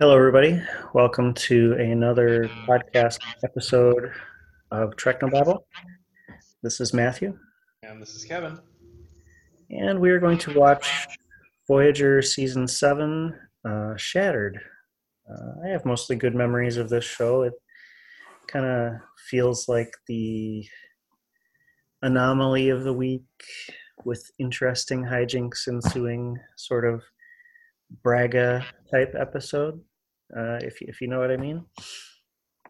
Hello, everybody. Welcome to another podcast episode of Technobabble. This is Matthew, And this is Kevin. and we are going to watch Voyager Season 7 uh, Shattered. Uh, I have mostly good memories of this show. It kind of feels like the anomaly of the week with interesting hijinks ensuing, sort of Braga type episode, uh, if, if you know what I mean.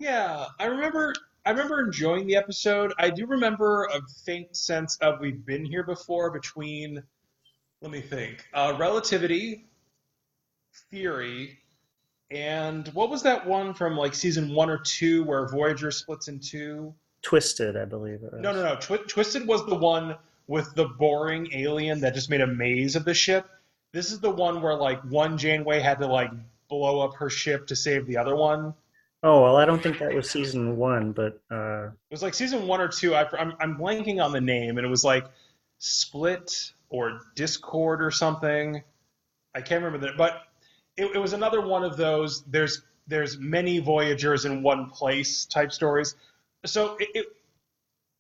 Yeah, I remember I remember enjoying the episode. I do remember a faint sense of we've been here before between let me think. Uh, relativity, theory, and what was that one from like season one or two where Voyager splits in two? Twisted, I believe it was. No, no, no. Twi- Twisted was the one with the boring alien that just made a maze of the ship. This is the one where like one Janeway had to like blow up her ship to save the other one. Oh well, I don't think that was season one, but uh, It was like season one or two. I, I'm, I'm blanking on the name, and it was like Split or Discord or something. I can't remember that, but it, it was another one of those. There's there's many Voyagers in one place type stories. So it, it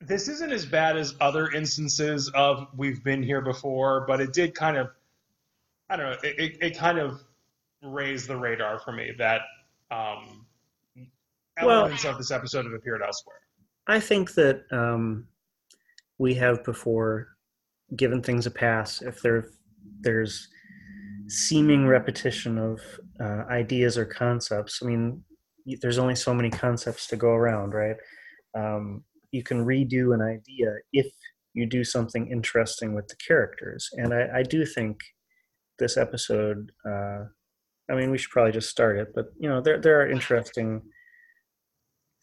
this isn't as bad as other instances of we've been here before, but it did kind of I don't know. It, it, it kind of raised the radar for me that um, Well- elements of this episode have appeared elsewhere. I think that um, we have before given things a pass if there there's seeming repetition of uh, ideas or concepts. I mean, there's only so many concepts to go around, right? Um, you can redo an idea if you do something interesting with the characters, and I, I do think this episode. Uh, I mean, we should probably just start it, but you know, there there are interesting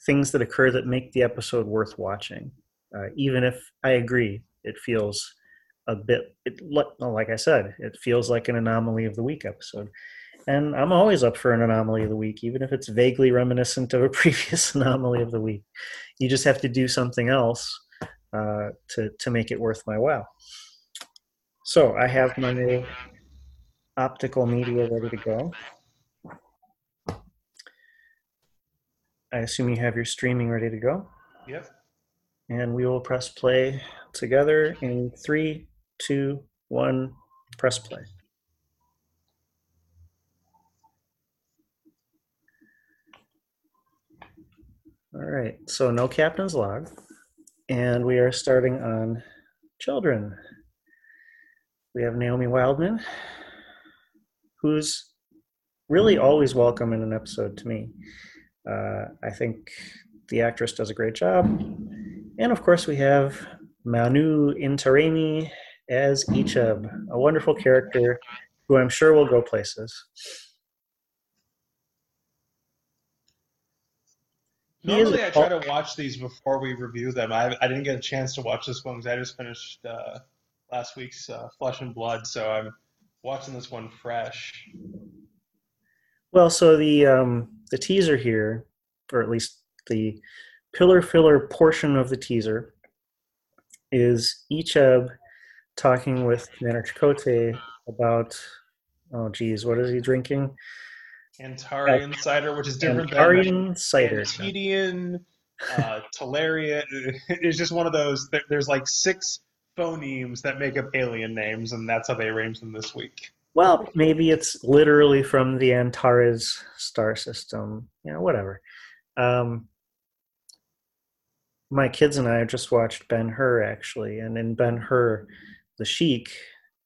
things that occur that make the episode worth watching. Uh, even if I agree, it feels a bit, it, like I said, it feels like an anomaly of the week episode. And I'm always up for an anomaly of the week, even if it's vaguely reminiscent of a previous anomaly of the week. You just have to do something else uh, to to make it worth my while. So I have my optical media ready to go. I assume you have your streaming ready to go. Yep. And we will press play together in three, two, one, press play. All right, so no captain's log. And we are starting on children. We have Naomi Wildman, who's really always welcome in an episode to me. Uh, I think the actress does a great job. And of course, we have Manu Intiraymi as Icheb, a wonderful character who I'm sure will go places. He Normally, I try to watch these before we review them. I, I didn't get a chance to watch this one because I just finished uh, last week's uh, Flesh and Blood, so I'm watching this one fresh. Well, so the um, the teaser here, or at least the pillar filler portion of the teaser, is Icheb talking with Commander Chakotay about, oh geez, what is he drinking? Antarian cider, which is different than Antarian cider. Antedian, uh, Talaria. It's just one of those. There's like six phonemes that make up alien names, and that's how they arrange them this week. Well, maybe it's literally from the Antares star system. You know, whatever. Um, my kids and I just watched Ben Hur actually, and in Ben Hur, the Sheik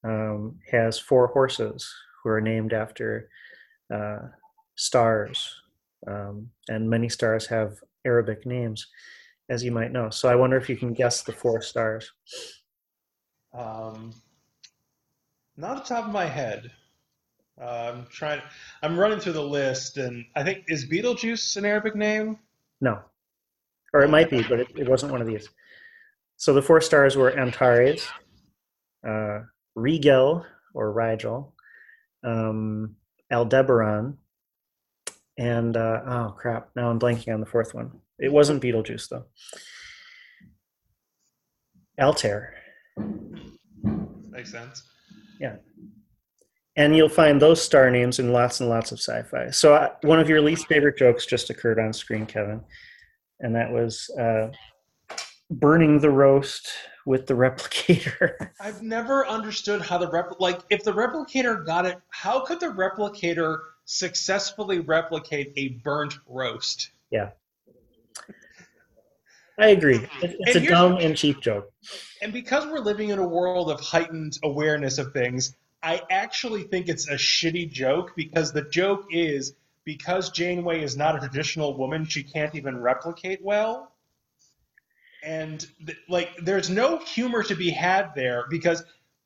um, has four horses who are named after uh, stars, um, and many stars have Arabic names, as you might know. So I wonder if you can guess the four stars. Um, not the top of my head. Uh, I'm trying. I'm running through the list, and I think is Beetlejuice an Arabic name? No. Or it might be, but it, it wasn't one of these. So the four stars were Antares, uh, Rigel or Rigel, um, Aldebaran, and uh, oh crap! Now I'm blanking on the fourth one. It wasn't Beetlejuice though. Altair. Makes sense. Yeah. And you'll find those star names in lots and lots of sci-fi. So uh, one of your least favorite jokes just occurred on screen, Kevin, and that was uh, burning the roast with the replicator. I've never understood how the rep like if the replicator got it, how could the replicator successfully replicate a burnt roast? Yeah. I agree. Mm-hmm. It's And a dumb and cheap joke. And because we're living in a world of heightened awareness of things, I actually think it's a shitty joke because the joke is because Janeway is not a traditional woman, she can't even replicate well. And th- like, there's no humor to be had there because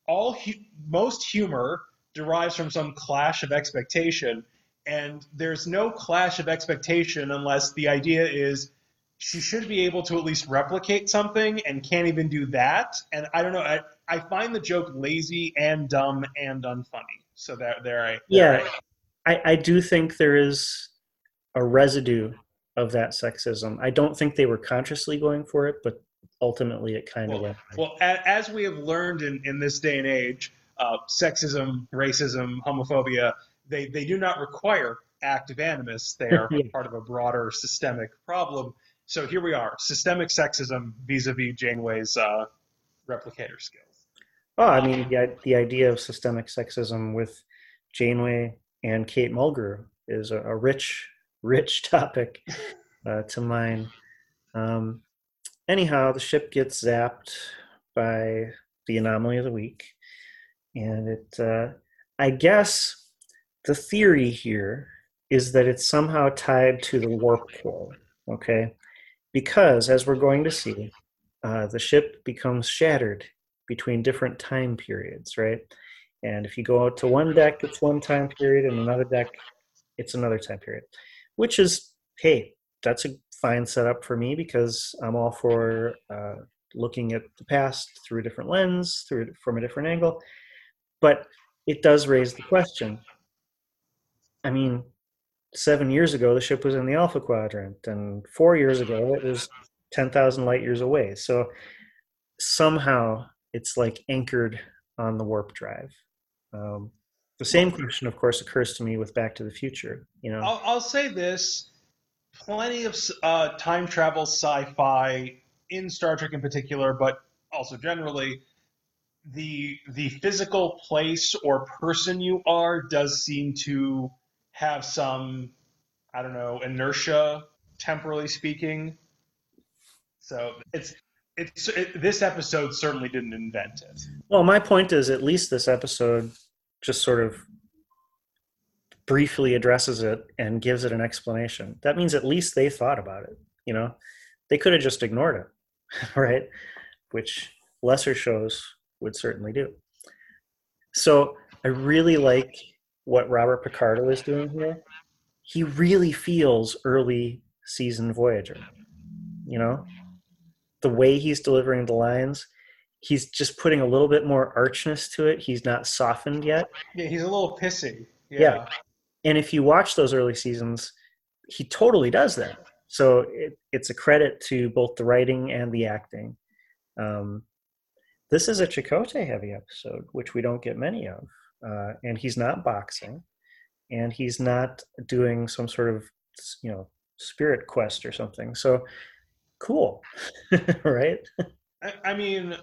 all hu- most humor derives from some clash of expectation, and there's no clash of expectation unless the idea is she should be able to at least replicate something and can't even do that. And I don't know. I, I find the joke lazy and dumb and unfunny. So that there I there Yeah. I- I, I do think there is a residue of that sexism. I don't think they were consciously going for it, but ultimately it kind of went. well as we have learned in, in this day and age, uh, sexism, racism, homophobia, they, they do not require active animus. They are Yeah. part of a broader systemic problem. So here we are, systemic sexism vis-a-vis Janeway's uh, replicator skills. Well, I mean, the, the idea of systemic sexism with Janeway and Kate Mulgrew is a, a rich, rich topic uh, to mine. Um, anyhow, the ship gets zapped by the anomaly of the week, and it. Uh, I guess the theory here is that it's somehow tied to the warp core. Okay, because as we're going to see, uh, the ship becomes shattered between different time periods, right? And if you go out to one deck, it's one time period, and another deck, it's another time period, which is, hey, that's a fine setup for me because I'm all for uh, looking at the past through a different lens, through from a different angle. But it does raise the question. I mean, seven years ago, the ship was in the Alpha Quadrant, and four years ago, it was 10,000 light years away. So somehow it's like anchored on the warp drive. Um, the same question, of course, occurs to me with Back to the Future. You know, I'll, I'll say this: plenty of uh, time travel sci-fi in Star Trek in particular, but also generally, the the physical place or person you are does seem to have some, I don't know, inertia, temporally speaking. So it's it's it, this episode certainly didn't invent it. well, my point is, at least this episode just sort of briefly addresses it and gives it an explanation. That means at least they thought about it. You know, they could have just ignored it, right? Which lesser shows would certainly do. So I really like what Robert Picardo is doing here. He really feels early season Voyager. You know, the way he's delivering the lines, he's just putting a little bit more archness to it. He's not softened yet. Yeah, he's a little pissy. Yeah. And if you watch those early seasons, he totally does that. So it, it's a credit to both the writing and the acting. Um, this is a Chakotay heavy episode, which we don't get many of. Uh, and he's not boxing, and he's not doing some sort of, you know, spirit quest or something. So cool, right? I, I mean,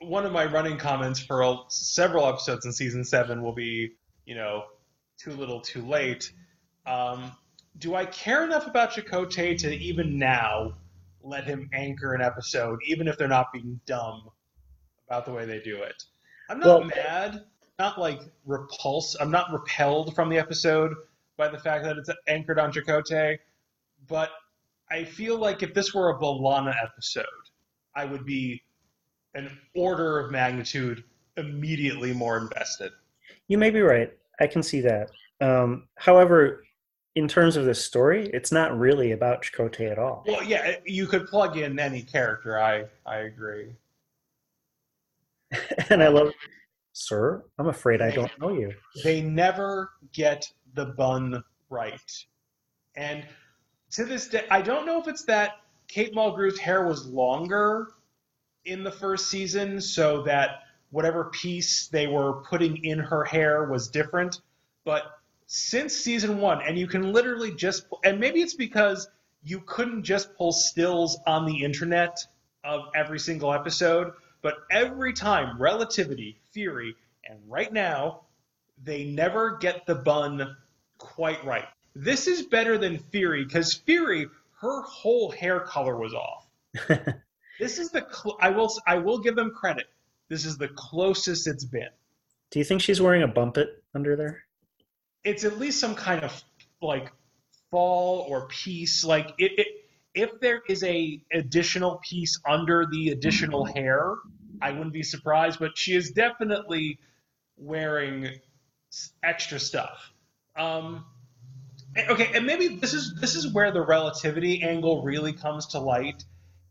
one of my running comments for a, several episodes in season seven will be, you know, too little, too late. Um, do I care enough about Chakotay to even now let him anchor an episode, even if they're not being dumb about the way they do it? I'm not Well- mad, not like repulsed. I'm not repelled from the episode by the fact that it's anchored on Chakotay, but I feel like if this were a B'Elanna episode, I would be an order of magnitude immediately more invested. You may be right. I can see that. Um, however, in terms of this story, it's not really about Chakotay at all. Well, yeah, you could plug in any character. I I agree. and I love, sir, I'm afraid I don't know you. They never get the bun right, and to this day, I don't know if it's that Kate Mulgrew's hair was longer in the first season, so that whatever piece they were putting in her hair was different. But since season one, and you can literally just, and maybe it's because you couldn't just pull stills on the internet of every single episode, but every time Relativity, Fury, and right now, they never get the bun quite right. This is better than Fury because Fury, her whole hair color was off. this is the cl- I will I will give them credit. This is the closest it's been. Do you think she's wearing a bumpet under there? It's at least some kind of like fall or piece. Like it, it if there is a additional piece under the additional hair, I wouldn't be surprised. But she is definitely wearing extra stuff. Um, okay, and maybe this is this is where the relativity angle really comes to light.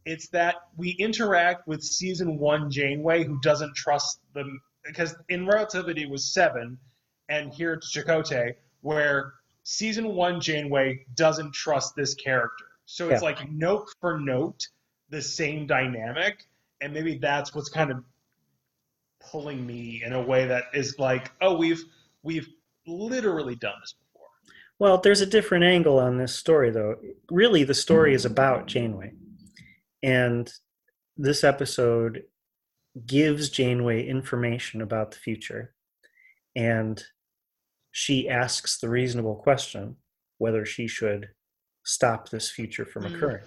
It's that we interact with season one Janeway, who doesn't trust them because in relativity was seven, and here it's Chakotay, where season one Janeway doesn't trust this character. So it's Yeah. like note for note the same dynamic, and maybe that's what's kind of pulling me in a way that is like, oh, we've we've literally done this before. Well, there's a different angle on this story, though. Really, the story is about Janeway. And this episode gives Janeway information about the future. And she asks the reasonable question whether she should stop this future from Mm. occurring.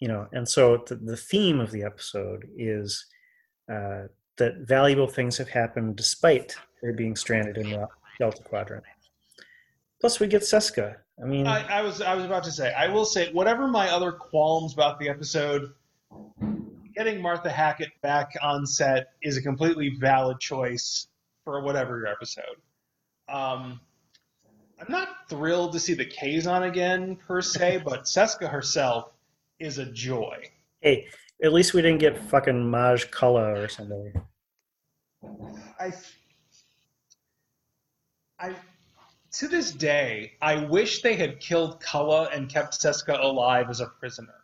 You know, and so the, the theme of the episode is uh, that valuable things have happened despite her being stranded in the Delta Quadrant. Plus, we get Seska. I mean, I, I was I was about to say I will say whatever my other qualms about the episode, getting Martha Hackett back on set is a completely valid choice for whatever your episode. Um, I'm not thrilled to see the Kazon again per se, but Seska herself is a joy. hey, at least we didn't get fucking Maj Culluh or something. I, I, to this day, I wish they had killed Culluh and kept Seska alive as a prisoner.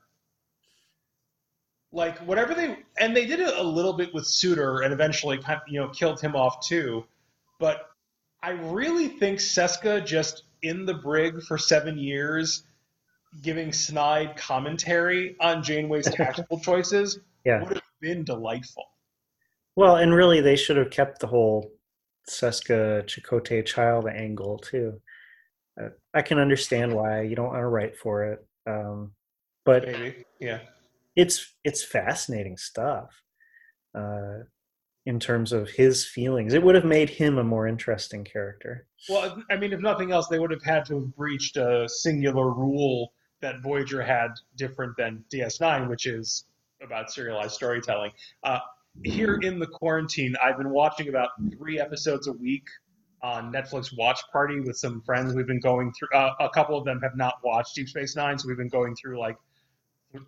Like whatever they, and they did it a little bit with Suder, and eventually, kind you know, killed him off too. But I really think Seska just in the brig for seven years, giving snide commentary on Janeway's tactical choices Yeah. would have been delightful. Well, and really, they should have kept the whole Seska Chakotay child angle too. Uh, I can understand why you don't want to write for it, um, but Maybe, yeah. it's it's fascinating stuff. Uh, in terms of his feelings, it would have made him a more interesting character. Well, I mean, if nothing else, they would have had to have breached a singular rule that Voyager had different than DS9, which is about serialized storytelling. Uh, here in the quarantine, I've been watching about three episodes a week on Netflix Watch Party with some friends. We've been going through, uh, a couple of them have not watched Deep Space Nine, so we've been going through like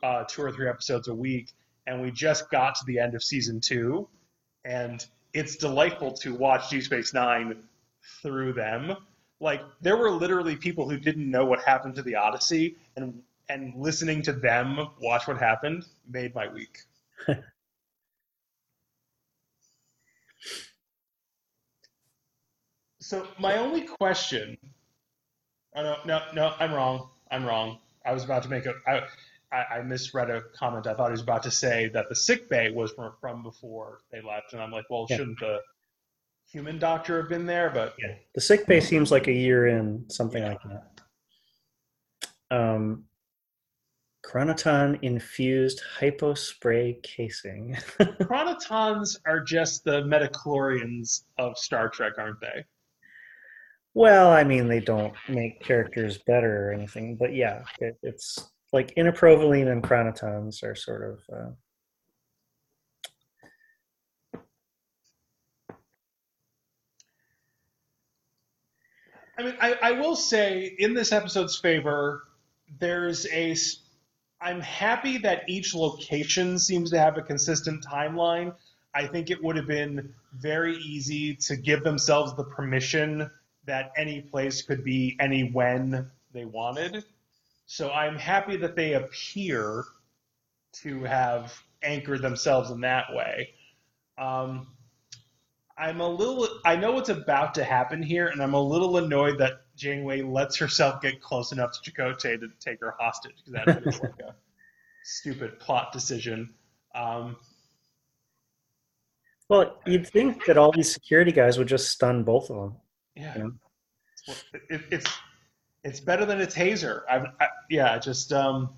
uh, two or three episodes a week. And we just got to the end of season two, and it's delightful to watch Deep Space Nine through them. Like there were literally people who didn't know what happened to the Odyssey, and and listening to them watch what happened made my week. so my only question, oh no no no, I'm wrong. I'm wrong. I was about to make a. I, I, I misread a comment. I thought he was about to say that the sick bay was from, from before they left, and I'm like, well, Yeah. shouldn't the human doctor have been there? But Yeah, the sick bay seems like a year in, something Yeah. like that. Um, Chronoton infused hypospray casing. Chronotons are just the midichlorians of Star Trek, aren't they? well, I mean, they don't make characters better or anything, but yeah, it, it's like inaprovaline and chronotons are sort of. Uh, I mean, I, I will say in this episode's favor, there's a. I'm happy that each location seems to have a consistent timeline. I think it would have been very easy to give themselves the permission that any place could be any when they wanted. So I'm happy that they appear to have anchored themselves in that way. Um, I'm a little. I know what's about to happen here, and I'm a little annoyed that Janeway lets herself get close enough to Chakotay to take her hostage because that feels like a stupid plot decision. Um, Well, you'd think that all these security guys would just stun both of them. yeah, Yeah. It's, it's it's better than a taser. I, I yeah, just um.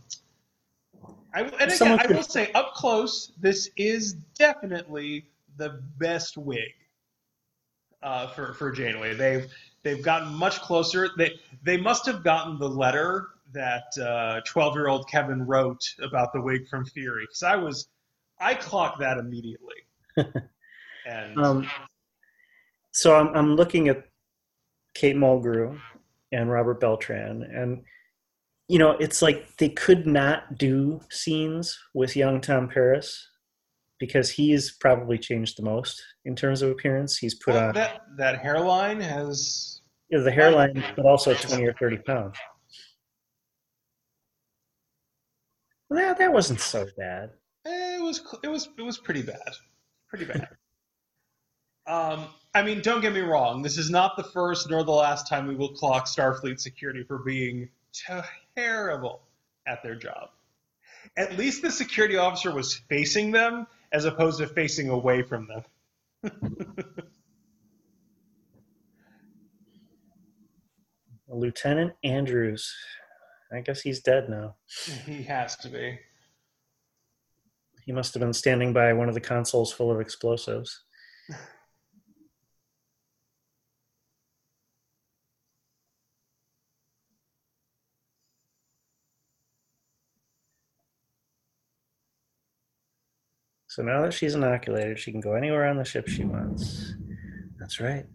I, and again, I will say up close, this is definitely the best wig uh, for for Janeway. They've they've gotten much closer. They they must have gotten the letter that twelve year old Kevin wrote about the wig from Fury because I was I clocked that immediately. and Um, so I'm, I'm looking at Kate Mulgrew and Robert Beltran, and you know, it's like they could not do scenes with young Tom Paris because he's probably changed the most in terms of appearance. He's put well, on that that hairline has know, the hairline, but also 20 or 30 pounds. Well, that, that wasn't so bad. It was it was it was pretty bad, pretty bad. um, I mean, don't get me wrong. This is not the first nor the last time we will clock Starfleet security for being terrible at their job. At least the security officer was facing them as opposed to facing away from them. Lieutenant Andrews. I guess he's dead now. he has to be. He must have been standing by one of the consoles full of explosives. So now that she's inoculated, she can go anywhere on the ship she wants. That's right.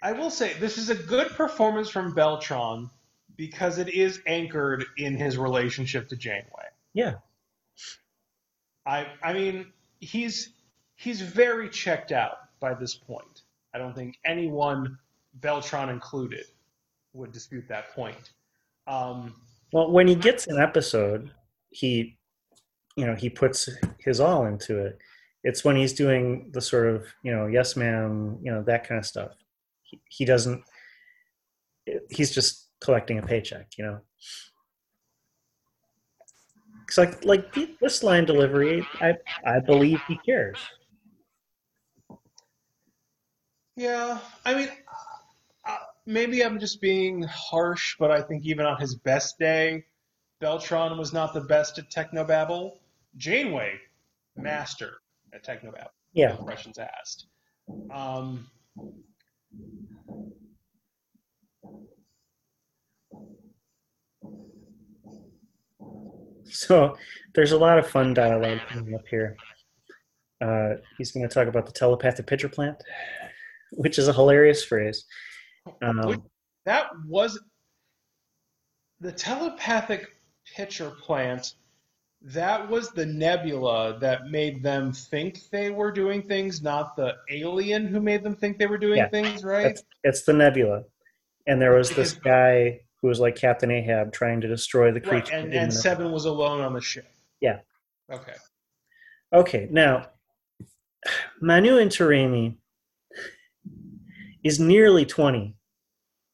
I will say this is a good performance from Beltran because it is anchored in his relationship to Janeway. Yeah. I I mean he's he's very checked out by this point. I don't think anyone, Beltran included, would dispute that point. Um, Well, when he gets an episode, he, you know, he puts his all into it. It's when he's doing the sort of, you know, yes, ma'am, you know, that kind of stuff. He, he doesn't. He's just collecting a paycheck, you know. It's like like this line delivery, I I believe he cares. yeah, I mean, uh, maybe I'm just being harsh, but I think even on his best day, Beltran was not the best at technobabble. Janeway, master at technobabble. Yeah. no questions asked. Um, So there's a lot of fun dialogue coming up here. Uh, he's going to talk about the telepathic pitcher plant, which is a hilarious phrase. Um, that was the telepathic pitcher plant. That was the nebula that made them think they were doing things, not the alien who made them think they were doing Yeah, things, right? That's, it's the nebula. And there was this guy who was like Captain Ahab trying to destroy the Right, creature. and, and the- Seven was alone on the ship. Yeah. Okay. Okay, now Manu Intiraymi is nearly 20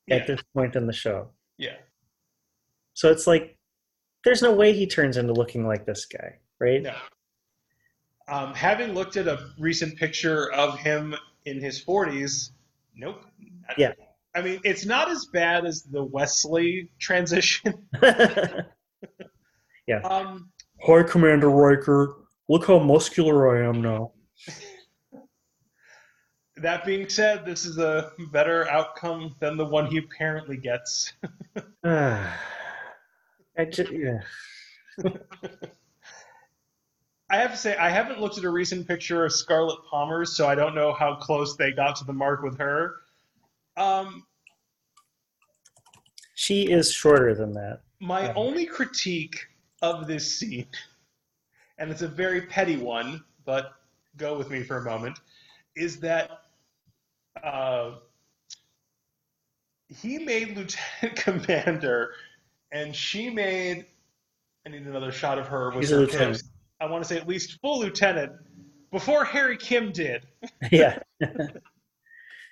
Yeah. at this point in the show. Yeah. So it's like there's no way he turns into looking like this guy, right? No. Um, having looked at a recent picture of him in his 40s, nope. Yeah. I mean, it's not as bad as the Wesley transition. Um, Hi, Commander Riker. Look how muscular I am now. that being said, this is a better outcome than the one he apparently gets. I ju- yeah. I have to say, I haven't looked at a recent picture of Scarlett Pomers, so I don't know how close they got to the mark with her. Um, She is shorter than that. My Yeah. only critique of this scene, and it's a very petty one, but go with me for a moment, is that uh, he made Lieutenant Commander, and she made. I need another shot of her with She's her. I want to say at least full lieutenant before Harry Kim did. yeah. yeah.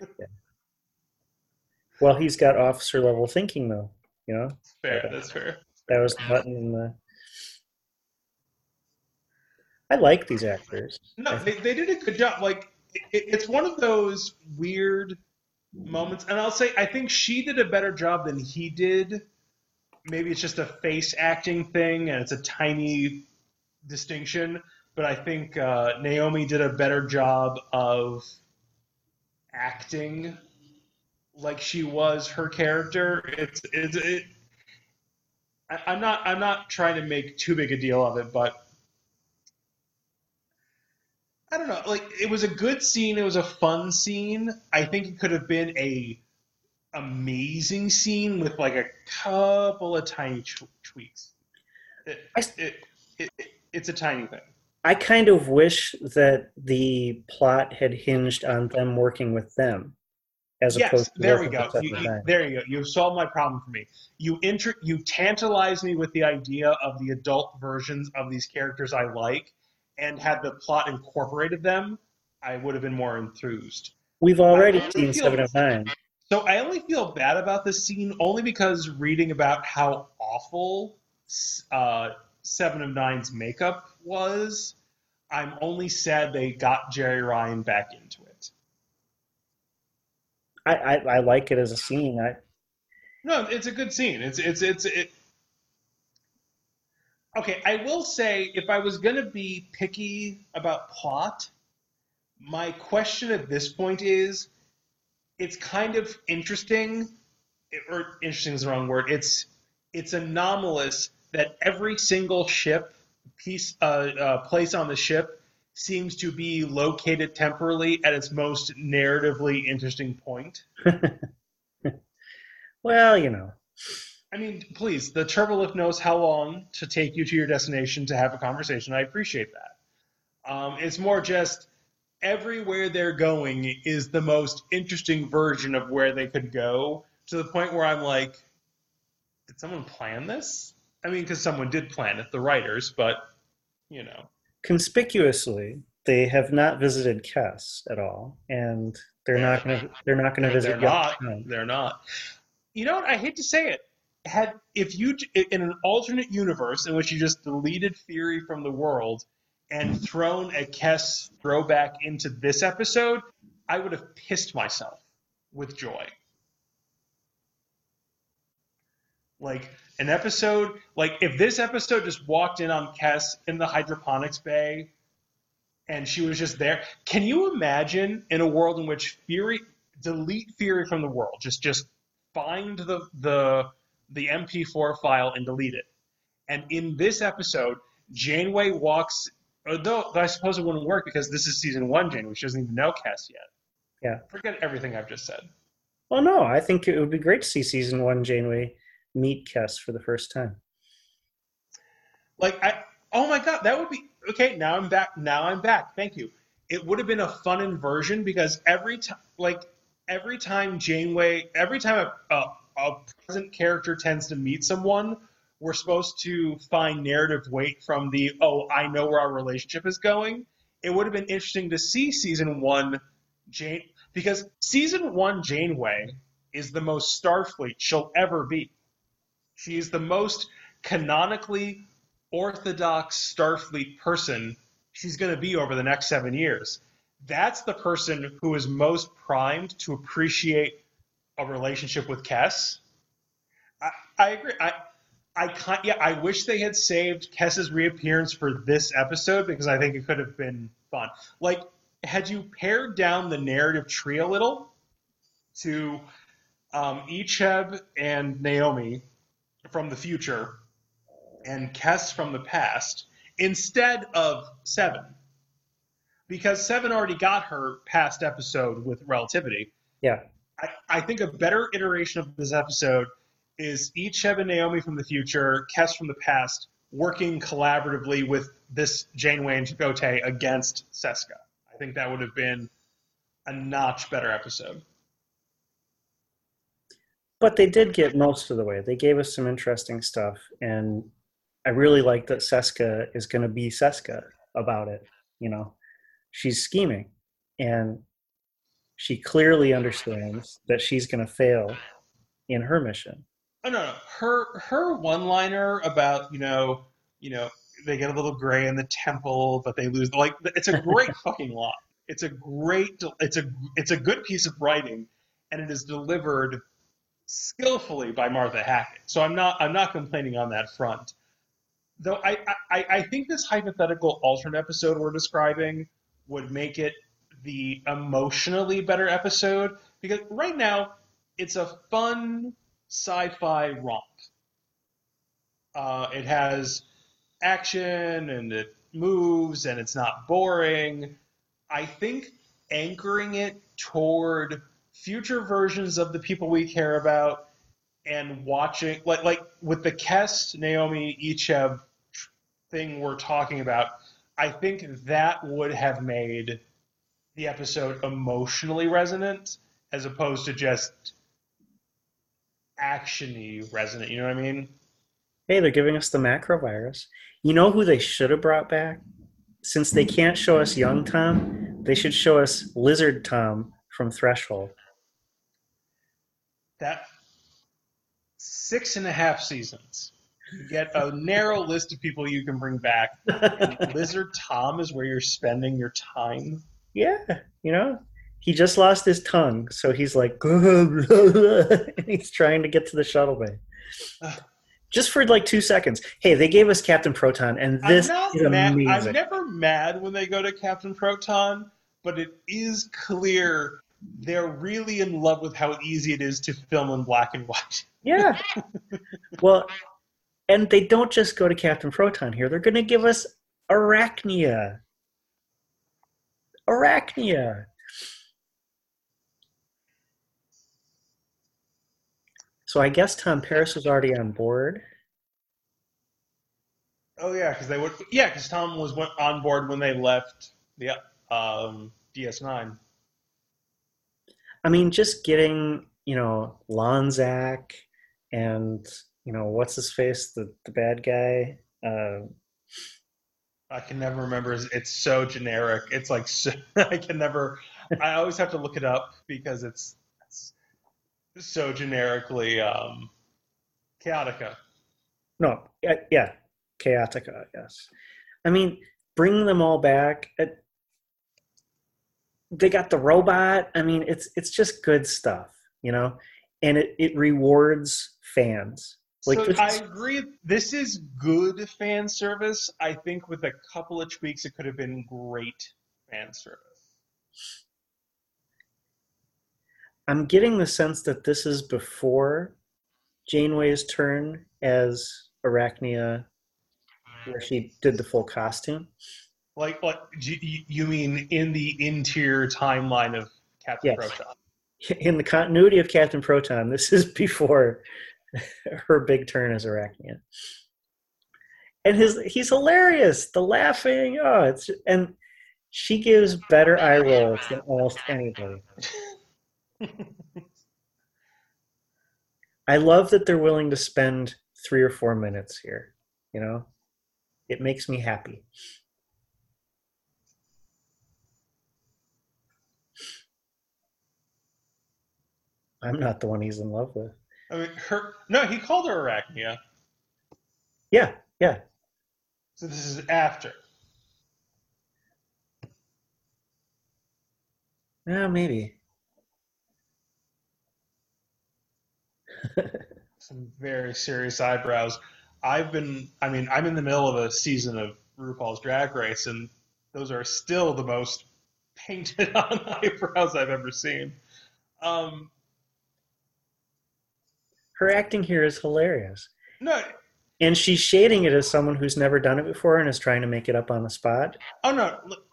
Well, he's got officer level thinking, though. You know. Fair. That's fair. That was the button in the. I like these actors. No, they, they did a good job. Like it, it's one of those weird moments, and I'll say I think she did a better job than he did. Maybe it's just a face acting thing, and it's a tiny distinction. But I think uh, Naomi did a better job of acting like she was her character. It's it's it. I, I'm not I'm not trying to make too big a deal of it, but I don't know. Like it was a good scene. It was a fun scene. I think it could have been a amazing scene with like a couple of tiny tweaks. It, it, it, it, it's a tiny thing. I kind of wish that the plot had hinged on them working with them, as yes, opposed to there we go. You, you, there you go. You solved my problem for me. You inter- you tantalize me with the idea of the adult versions of these characters I like, and had the plot incorporated them, I would have been more enthused. We've already seen Seven of Nine. So I only feel bad about this scene only because reading about how awful uh, Seven of Nine's makeup was, I'm only sad they got Jeri Ryan back into it. I, I, I like it as a scene. I no, it's a good scene. It's it's it's it, okay, I will say if I was going to be picky about plot, my question at this point is it's kind of interesting or interesting is the wrong word. It's it's anomalous that every single ship piece uh, uh, place on the ship seems to be located temporally at its most narratively interesting point. well, you know. I mean, please, the turbolift knows how long to take you to your destination to have a conversation. I appreciate that. Um, it's more just everywhere they're going is the most interesting version of where they could go to the point where I'm like, did someone plan this? I mean, because someone did plan it, the writers, but you know. Conspicuously, they have not visited Kes at all, and they're not going to. They're not going to visit. They're not. They're not. You know what? I hate to say it had if you in an alternate universe in which you just deleted Fury from the world and thrown a Kes throwback into this episode, I would have pissed myself with joy. Like an episode, like if this episode just walked in on Kes in the hydroponics bay and she was just there, can you imagine in a world in which Fury delete Fury from the world, just just find the the the MP4 file and delete it. And in this episode, Janeway walks, although I suppose it wouldn't work because this is season one Janeway. She doesn't even know Kes yet. Yeah. Forget everything I've just said. Well, no, I think it would be great to see season one Janeway meet Kes for the first time. Like, I, oh my God, that would be, okay, now I'm back. Now I'm back. Thank you. It would have been a fun inversion because every time, like, every time Janeway, every time a, a, a present character tends to meet someone, we're supposed to find narrative weight from the oh I know where our relationship is going. It would have been interesting to see season one Jane because season one Janeway is the most Starfleet she'll ever be. She is the most canonically orthodox Starfleet person she's going to be over the next seven years. That's the person who is most primed to appreciate a relationship with Kes. I, I agree. I I yeah, I wish they had saved Kes's reappearance for this episode because I think it could have been fun. Like, had you pared down the narrative tree a little to um, Icheb and Naomi from the future and Kes from the past instead of Seven, because Seven already got her past episode with relativity. Yeah. I, I think a better iteration of this episode is Icheb and Naomi from the future, Kes from the past, working collaboratively with this Janeway and Chakotay against Seska. I think that would have been a notch better episode. But they did get most of the way. They gave us some interesting stuff, and I really like that Seska is going to be Seska about it. You know, she's scheming, and she clearly understands that she's going to fail in her mission. Oh no, no, her her one liner about you know you know they get a little gray in the temple, but they lose. Like it's a great fucking line. It's a great. It's a it's a good piece of writing, and it is delivered skillfully by Martha Hackett. So I'm not I'm not complaining on that front. Though I I, I think this hypothetical alternate episode we're describing would make it the emotionally better episode because right now it's a fun sci-fi romp. Uh, it has action and it moves and it's not boring. I think anchoring it toward future versions of the people we care about and watching like like with the Kes Naomi Icheb thing we're talking about, I think that would have made the episode emotionally resonant as opposed to just actiony resonant. You know what I mean? Hey, they're giving us the macro virus. You know who they should have brought back? Since they can't show us young Tom, they should show us Lizard Tom from Threshold. That six and a half seasons. You get a narrow list of people you can bring back. And Lizard Tom is where you're spending your time. Yeah, you know, he just lost his tongue, so he's like, and he's trying to get to the shuttle bay. Just for like two seconds. Hey, they gave us Captain Proton, and this is mad, amazing. I'm never mad when they go to Captain Proton, but it is clear they're really in love with how easy it is to film in black and white. Yeah. well, and they don't just go to Captain Proton here. They're going to give us Arachnia. Arachnia. So I guess Tom Paris was already on board. Oh yeah, because they would. Yeah, because Tom was went on board when they left the um, DS9. I mean, just getting you know Lonzak and you know what's his face, the the bad guy. Uh, I can never remember. It's so generic. It's like so, I can never. I always have to look it up because it's, it's so generically um, chaotica. no, yeah, yeah, Chaotica. Yes, I mean, bring them all back. It, they got the robot. I mean, it's it's just good stuff, you know, and it it rewards fans. Like so this I agree. This is good fan service. I think with a couple of tweaks, it could have been great fan service. I'm getting the sense that this is before Janeway's turn as Arachnia, where she did the full costume. Like, like you, you mean in the interior timeline of Captain Yes. Proton? In the continuity of Captain Proton, this is before her big turn as Arachnia. And his he's hilarious. The laughing, oh, it's and she gives better eye rolls than almost anybody. I love that they're willing to spend three or four minutes here. You know, it makes me happy. I'm not the one he's in love with. I mean, her. No, he called her Arachnia. Yeah, yeah. So this is after. Yeah, maybe. Some very serious eyebrows. I've been. I mean, I'm in the middle of a season of RuPaul's Drag Race, and those are still the most painted on eyebrows I've ever seen. Um, Her acting here is hilarious. no, And she's shading it as someone who's never done it before and is trying to make it up on the spot. Oh no. Look,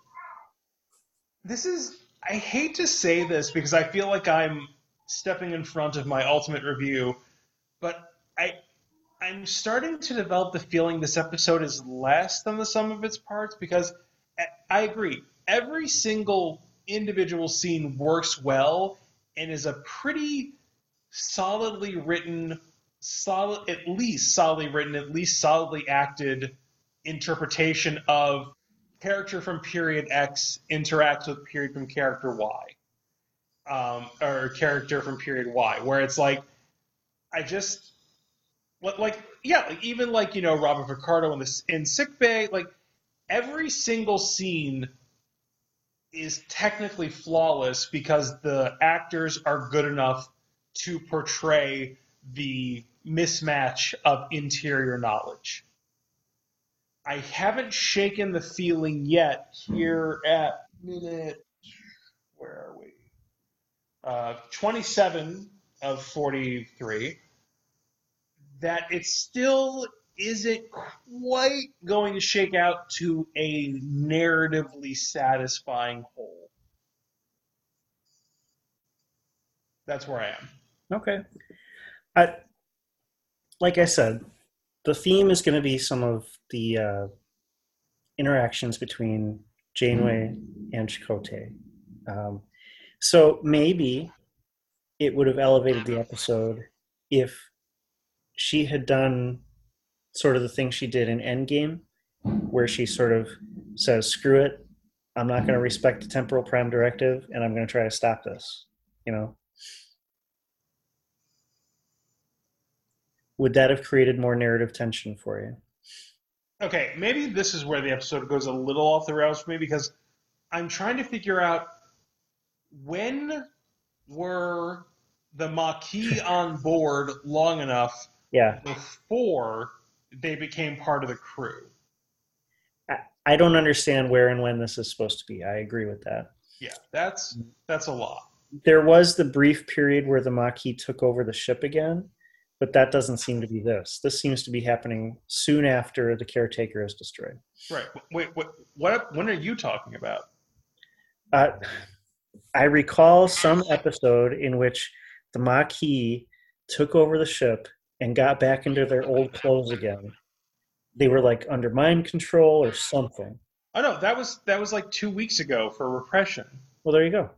this is I hate to say this because I feel like I'm stepping in front of my ultimate review, but I I'm starting to develop the feeling this episode is less than the sum of its parts because I- agree. Every single individual scene works well and is a pretty solidly written solid, at least solidly written, at least solidly acted interpretation of character from period X interacts with period from character Y, um, or character from period Y, where it's like, I just like yeah, like even like you know Robert Picardo in this in sick bay, like every single scene is technically flawless because the actors are good enough to portray the mismatch of interior knowledge. I haven't shaken the feeling yet here at minute where are we? Uh, 27 of 43 that it still isn't quite going to shake out to a narratively satisfying whole. That's where I am. Okay. I, like I said, the theme is going to be some of the uh, interactions between Janeway and Chakotay. Um, so maybe it would have elevated the episode if she had done sort of the thing she did in Endgame, where she sort of says, "Screw it, I'm not going to respect the temporal prime directive, and I'm going to try to stop this." You know, would that have created more narrative tension for you? Okay, maybe this is where the episode goes a little off the rails for me because I'm trying to figure out when were the Maquis on board long enough yeah. before they became part of the crew. I, I don't understand where and when this is supposed to be. I agree with that. Yeah, that's that's a lot. There was the brief period where the Maquis took over the ship again, but that doesn't seem to be this. This seems to be happening soon after the caretaker is destroyed. Right. Wait. What? What? When are you talking about? Uh, I recall some episode in which the Maquis took over the ship and got back into their old clothes again. They were like under mind control or something. Oh no, that was that was like two weeks ago for repression. Well, there you go.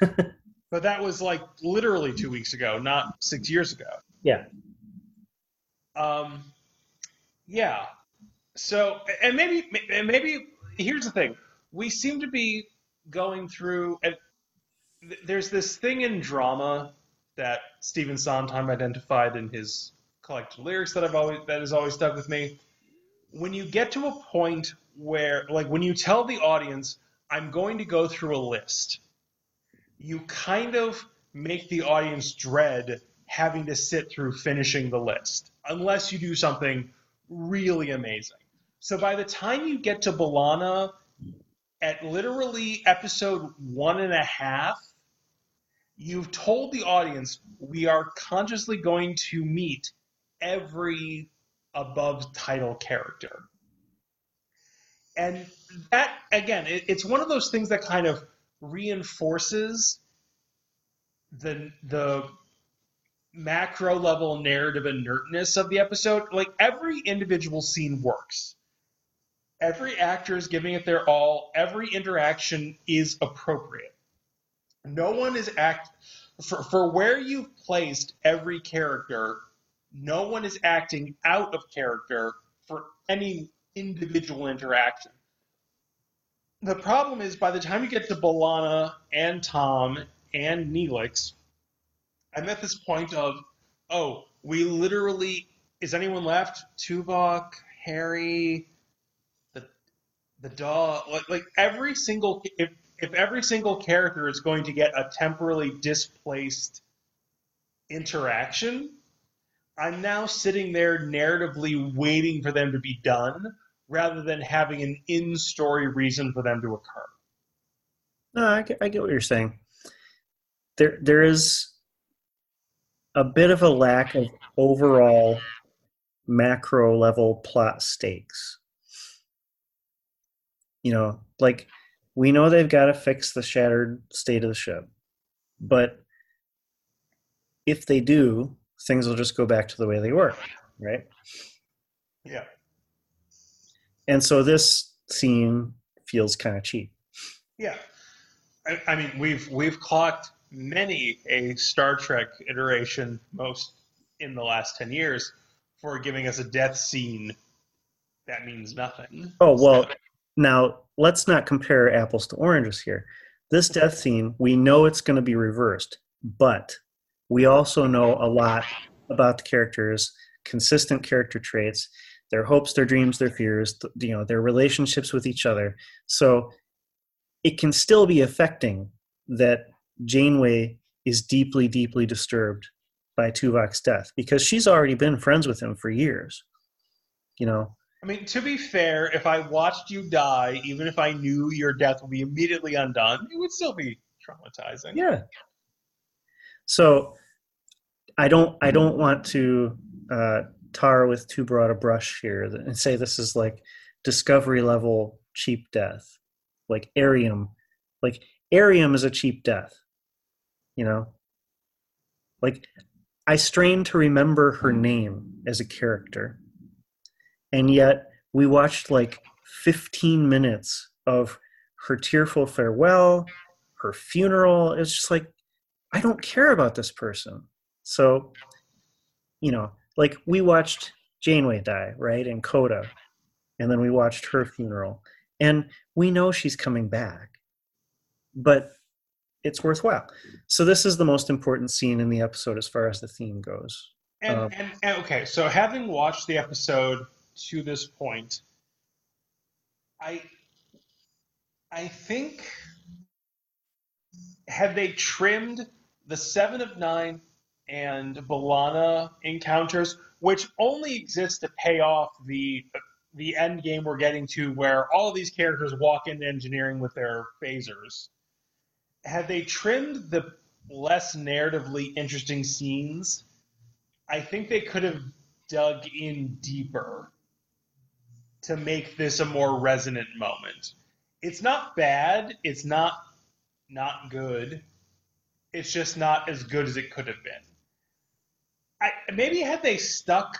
but that was like literally two weeks ago, not six years ago. Yeah. Um, yeah. So, and maybe, and maybe here's the thing: we seem to be going through, and there's this thing in drama that Stephen Sondheim identified in his collected lyrics that I've always that has always stuck with me. When you get to a point where, like, when you tell the audience, "I'm going to go through a list," you kind of make the audience dread having to sit through finishing the list, unless you do something really amazing. So by the time you get to B'Elanna, at literally episode one and a half, you've told the audience we are consciously going to meet every above title character. And that, again, it, it's one of those things that kind of reinforces the the macro level narrative inertness of the episode. Like every individual scene works. Every actor is giving it their all. Every interaction is appropriate. No one is act for, for where you've placed every character no one is acting out of character for any individual interaction. The problem is by the time you get to B'Elanna and Tom and Neelix, I'm at this point of, oh, we literally is anyone left? Tuvok, Harry, the dog, like, like every single if if every single character is going to get a temporally displaced interaction, I'm now sitting there narratively waiting for them to be done rather than having an in story reason for them to occur. No, I get, I get what you're saying. There, there is a bit of a lack of overall macro level plot stakes. You know, like we know they've got to fix the shattered state of the ship, but if they do, things will just go back to the way they were, right? Yeah. And so this scene feels kind of cheap. Yeah. I, I mean, we've we've clocked many a Star Trek iteration, most in the last 10 years for giving us a death scene that means nothing. Oh, well, now let's not compare apples to oranges here. This death scene, we know it's going to be reversed, but we also know a lot about the characters, consistent character traits, their hopes, their dreams, their fears, you know, their relationships with each other. So it can still be affecting that Janeway is deeply, deeply disturbed by Tuvok's death because she's already been friends with him for years. You know. I mean, to be fair, if I watched you die, even if I knew your death would be immediately undone, it would still be traumatizing. Yeah. So I don't I don't want to uh, tar with too broad a brush here and say this is like discovery level cheap death, like Airiam, like Airiam is a cheap death, you know. Like I strain to remember her name as a character, and yet we watched like 15 minutes of her tearful farewell, her funeral. It's just like I don't care about this person. So, you know, like we watched Janeway die, right, and Coda, and then we watched her funeral, and we know she's coming back, but it's worthwhile. So this is the most important scene in the episode as far as the theme goes. And, um, and, and okay, so having watched the episode to this point, I I think had they trimmed the seven of nine and B'Elanna encounters, which only exist to pay off the the end game we're getting to, where all of these characters walk into engineering with their phasers. Had they trimmed the less narratively interesting scenes, I think they could have dug in deeper to make this a more resonant moment. It's not bad. It's not not good. It's just not as good as it could have been. I, maybe had they stuck.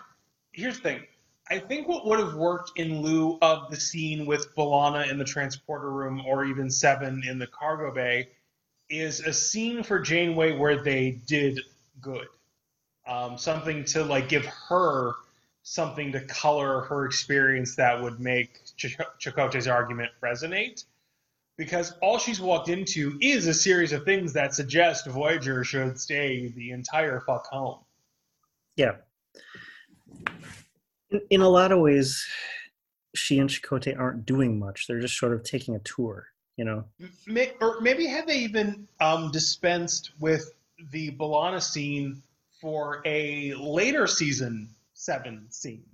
Here's the thing. I think what would have worked in lieu of the scene with B'Elanna in the transporter room or even Seven in the cargo bay is a scene for Janeway where they did good. Um, something to like give her something to color her experience that would make Ch- Chakotay's argument resonate. Because all she's walked into is a series of things that suggest Voyager should stay the entire fuck home. Yeah. In, in a lot of ways, she and Chakotay aren't doing much. They're just sort of taking a tour, you know? Or maybe have they even um, dispensed with the B'Elanna scene for a later season seven scene.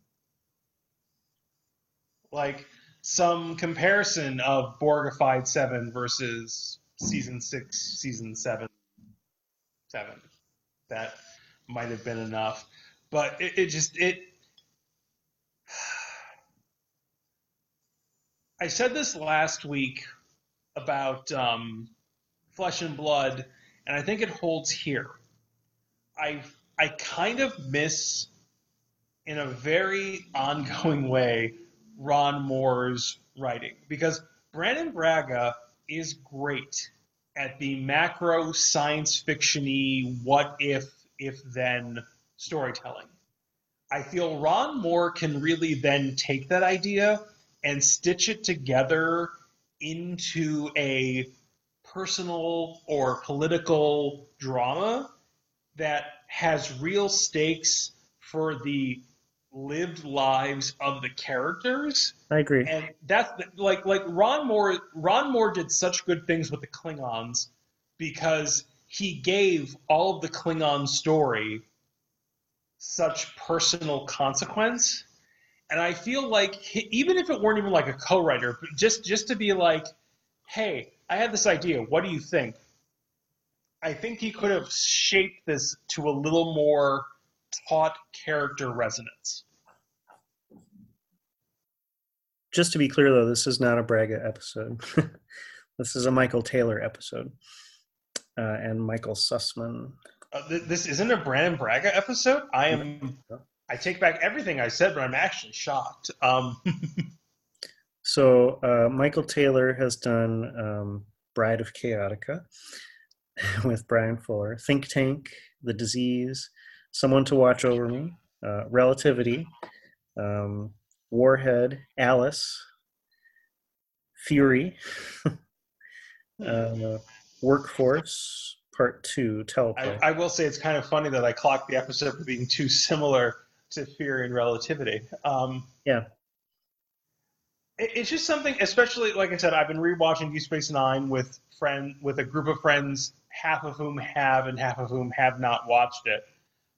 Like some comparison of Borgified seven versus season six, season seven, seven. That might have been enough but it, it just it I said this last week about um, flesh and blood, and I think it holds here. I I kind of miss, in a very ongoing way, Ron Moore's writing because Brannon Braga is great at the macro science fictiony what if if then storytelling. I feel Ron Moore can really then take that idea and stitch it together into a personal or political drama that has real stakes for the lived lives of the characters. I agree. And that's like like Ron Moore Ron Moore did such good things with the Klingons because he gave all of the Klingon story such personal consequence. And I feel like he, even if it weren't even like a co-writer, just just to be like, "Hey, I had this idea. What do you think?" I think he could have shaped this to a little more taut character resonance. Just to be clear, though, this is not a Braga episode. this is a Michael Taylor episode, uh, and Michael Sussman uh, th- this isn't a Brannon Braga episode. I am. I take back everything I said, but I'm actually shocked. Um, so uh, Michael Taylor has done um, Bride of Chaotica with Bryan Fuller, Think Tank, The Disease, Someone to Watch Over Me, uh, Relativity, um, Warhead, Alice, Fury, uh, Workforce, Part 2, Teleport. I, I will say it's kind of funny that I clocked the episode for being too similar to Fury and Relativity. Um, yeah. it- it's just something, especially like I said, I've been rewatching Deep Space Nine with friend with a group of friends, half of whom have and half of whom have not watched it.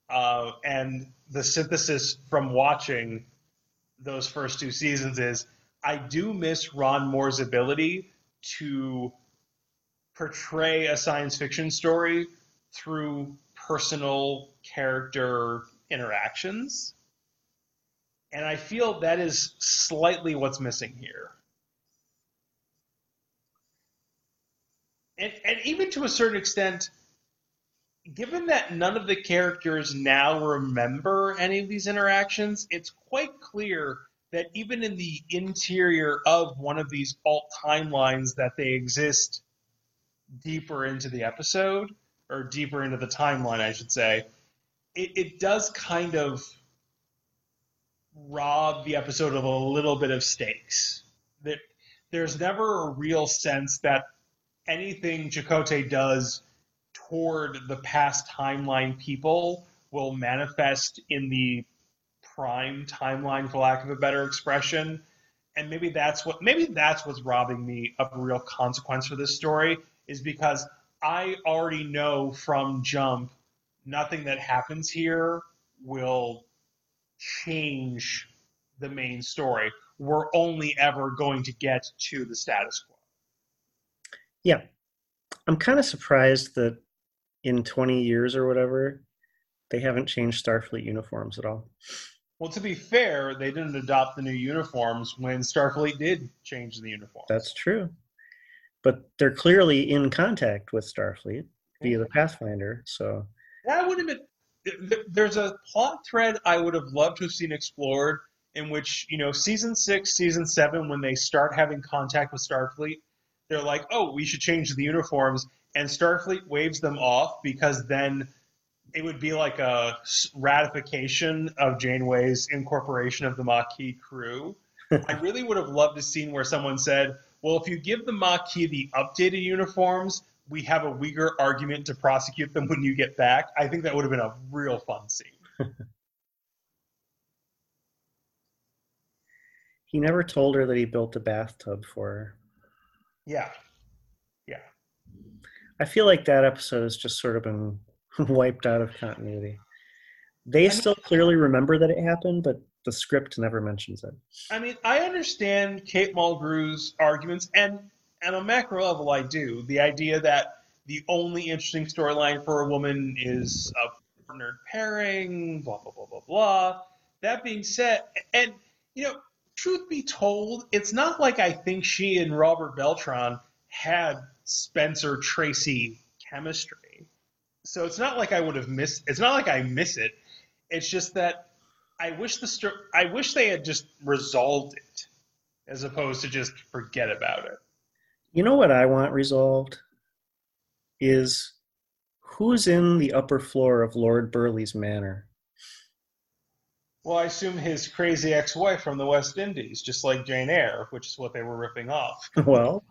Uh, and the synthesis from watching those first two seasons is I do miss Ron Moore's ability to portray a science fiction story through personal character interactions. And I feel that is slightly what's missing here. And, and even to a certain extent, given that none of the characters now remember any of these interactions, it's quite clear that even in the interior of one of these alt timelines that they exist deeper into the episode or deeper into the timeline i should say it, it does kind of rob the episode of a little bit of stakes. That there's never a real sense that anything Chakotay does toward the past timeline people will manifest in the prime timeline for lack of a better expression and maybe that's what maybe that's what's robbing me of a real consequence for this story is because I already know from jump nothing that happens here will change the main story. We're only ever going to get to the status quo. Yeah. I'm kind of surprised that in 20 years or whatever, they haven't changed Starfleet uniforms at all. Well, to be fair, they didn't adopt the new uniforms when Starfleet did change the uniforms. That's true. But they're clearly in contact with Starfleet via the Pathfinder, so that would have been. There's a plot thread I would have loved to have seen explored in which, you know, season six, season seven, when they start having contact with Starfleet, they're like, oh, we should change the uniforms. And Starfleet waves them off because then it would be like a ratification of Janeway's incorporation of the Maquis crew. I really would have loved to seen where someone said, well, if you give the Maquis the updated uniforms, we have a weaker argument to prosecute them when you get back. I think that would have been a real fun scene. he never told her that he built a bathtub for her. Yeah. I feel like that episode has just sort of been wiped out of continuity. They still clearly remember that it happened, but the script never mentions it. I mean, I understand Kate Mulgrew's arguments, and at a macro level, I do. The idea that the only interesting storyline for a woman is a partnered pairing, blah, blah, blah, blah, blah. That being said, and, you know, truth be told, it's not like I think she and Robert Beltran had Spencer Tracy chemistry. So it's not like I would have missed. It's not like I miss it. It's just that I wish the sto- I wish they had just resolved it, as opposed to just forget about it. You know what I want resolved is who's in the upper floor of Lord Burleigh's manor. Well, I assume his crazy ex-wife from the West Indies, just like Jane Eyre, which is what they were ripping off. well,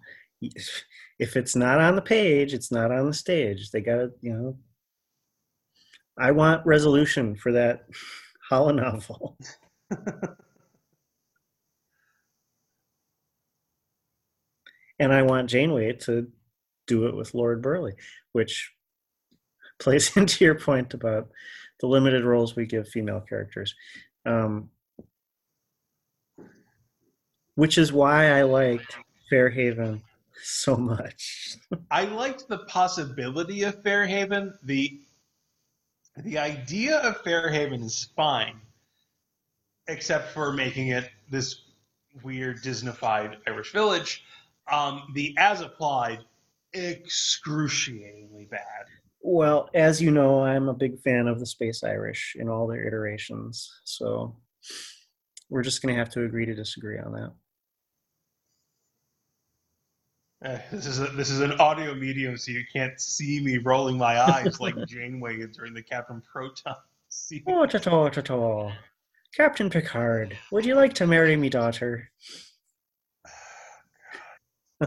if it's not on the page, it's not on the stage. They got to, you know. I want resolution for that holonovel. and I want Janeway to do it with Lord Burleigh, which plays into your point about the limited roles we give female characters. Um, which is why I liked Fairhaven so much. I liked the possibility of Fairhaven. The the idea of Fairhaven is fine, except for making it this weird Disneyfied Irish village. Um, the as applied, excruciatingly bad. Well, as you know, I'm a big fan of the Space Irish in all their iterations. So we're just going to have to agree to disagree on that. Uh, this is a, this is an audio medium, so you can't see me rolling my eyes like Janeway during the Captain Proton See, Oh, ta ta ta ta. Captain Picard, would you like to marry me, daughter?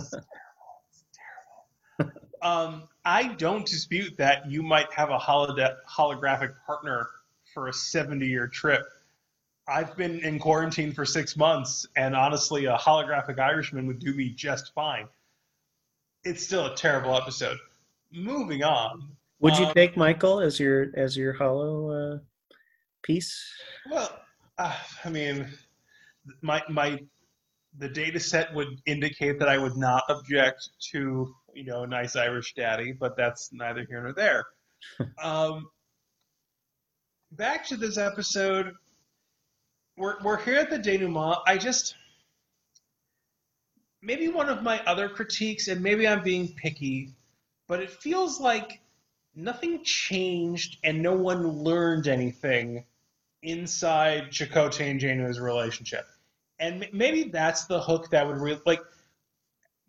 um, I don't dispute that you might have a holoda- holographic partner for a 70 year trip. I've been in quarantine for six months, and honestly, a holographic Irishman would do me just fine. It's still a terrible episode. Moving on. Would you Um, take Michael as your as your hollow uh, piece? Well, uh, I mean, my my the data set would indicate that I would not object to you know a nice Irish daddy, but that's neither here nor there. um, back to this episode. We're we're here at the denouement. I just maybe one of my other critiques, and maybe I'm being picky, but it feels like nothing changed and no one learned anything inside Chakotay and Janeway's relationship. And maybe that's the hook that would really like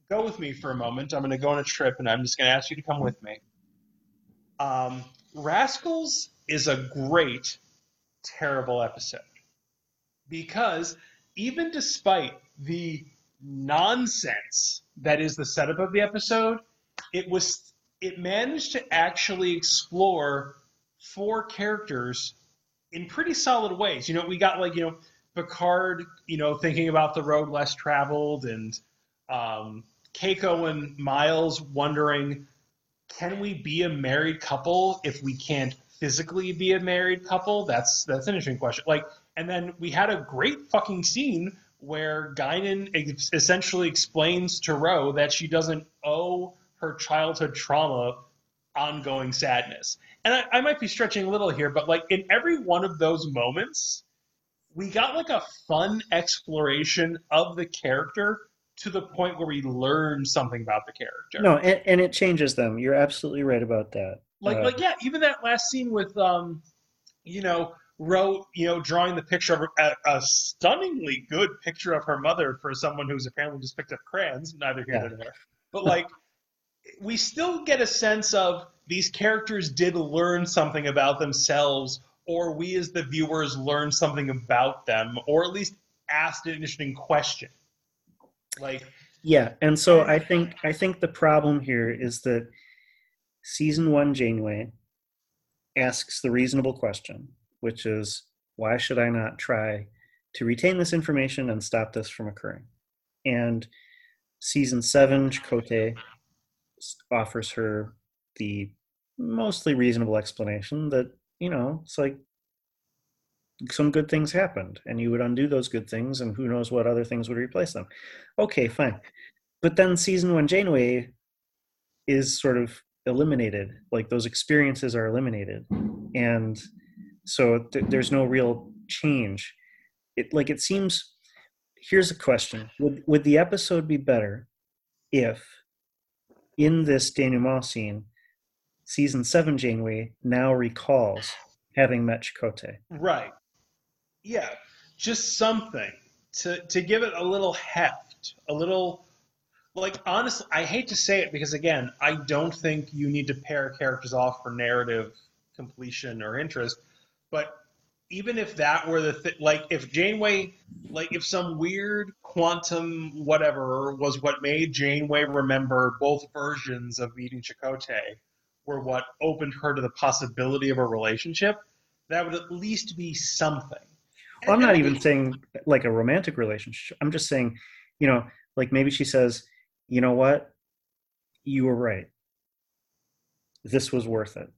go with me for a moment. I'm going to go on a trip and I'm just going to ask you to come with me. Um, Rascals is a great, terrible episode because even despite the nonsense that is the setup of the episode, it was it managed to actually explore four characters in pretty solid ways. You know, we got like, you know, Picard, you know, thinking about the road less traveled and um, Keiko and Miles wondering, can we be a married couple if we can't physically be a married couple? That's that's an interesting question. Like, and then we had a great fucking scene where Guinan ex- essentially explains to Ro that she doesn't owe her childhood trauma ongoing sadness. And I, I might be stretching a little here, but like in every one of those moments, we got like a fun exploration of the character to the point where we learn something about the character. No, and, and it changes them. You're absolutely right about that. Like, Uh, like yeah, even that last scene with, um, you know, Ro, you know, drawing the picture of her, a, a stunningly good picture of her mother for someone who's apparently just picked up crayons. Neither here Yeah. nor there. But like, we still get a sense of these characters did learn something about themselves, or we as the viewers learned something about them, or at least asked an interesting question. Like, Yeah, and so I think I think the problem here is that season one Janeway asks the reasonable question, which is why should I not try to retain this information and stop this from occurring? And season seven Chakotay offers her the mostly reasonable explanation that you know it's like some good things happened and you would undo those good things and who knows what other things would replace them. Okay fine. But then season one janeway is sort of eliminated like those experiences are eliminated. And so th- there's no real change it like it seems here's a question would would the episode be better if in this denouement scene season 7 janeway now recalls having met Chakotay. right. Yeah, just something to, to give it a little heft, a little. Like, honestly, I hate to say it because, again, I don't think you need to pair characters off for narrative completion or interest. But even if that were the th- like, if Janeway, like, if some weird quantum whatever was what made Janeway remember both versions of meeting Chakotay, were what opened her to the possibility of a relationship, that would at least be something. Well, I'm not even saying like a romantic relationship. I'm just saying, you know, like maybe she says, you know what, you were right. This was worth it.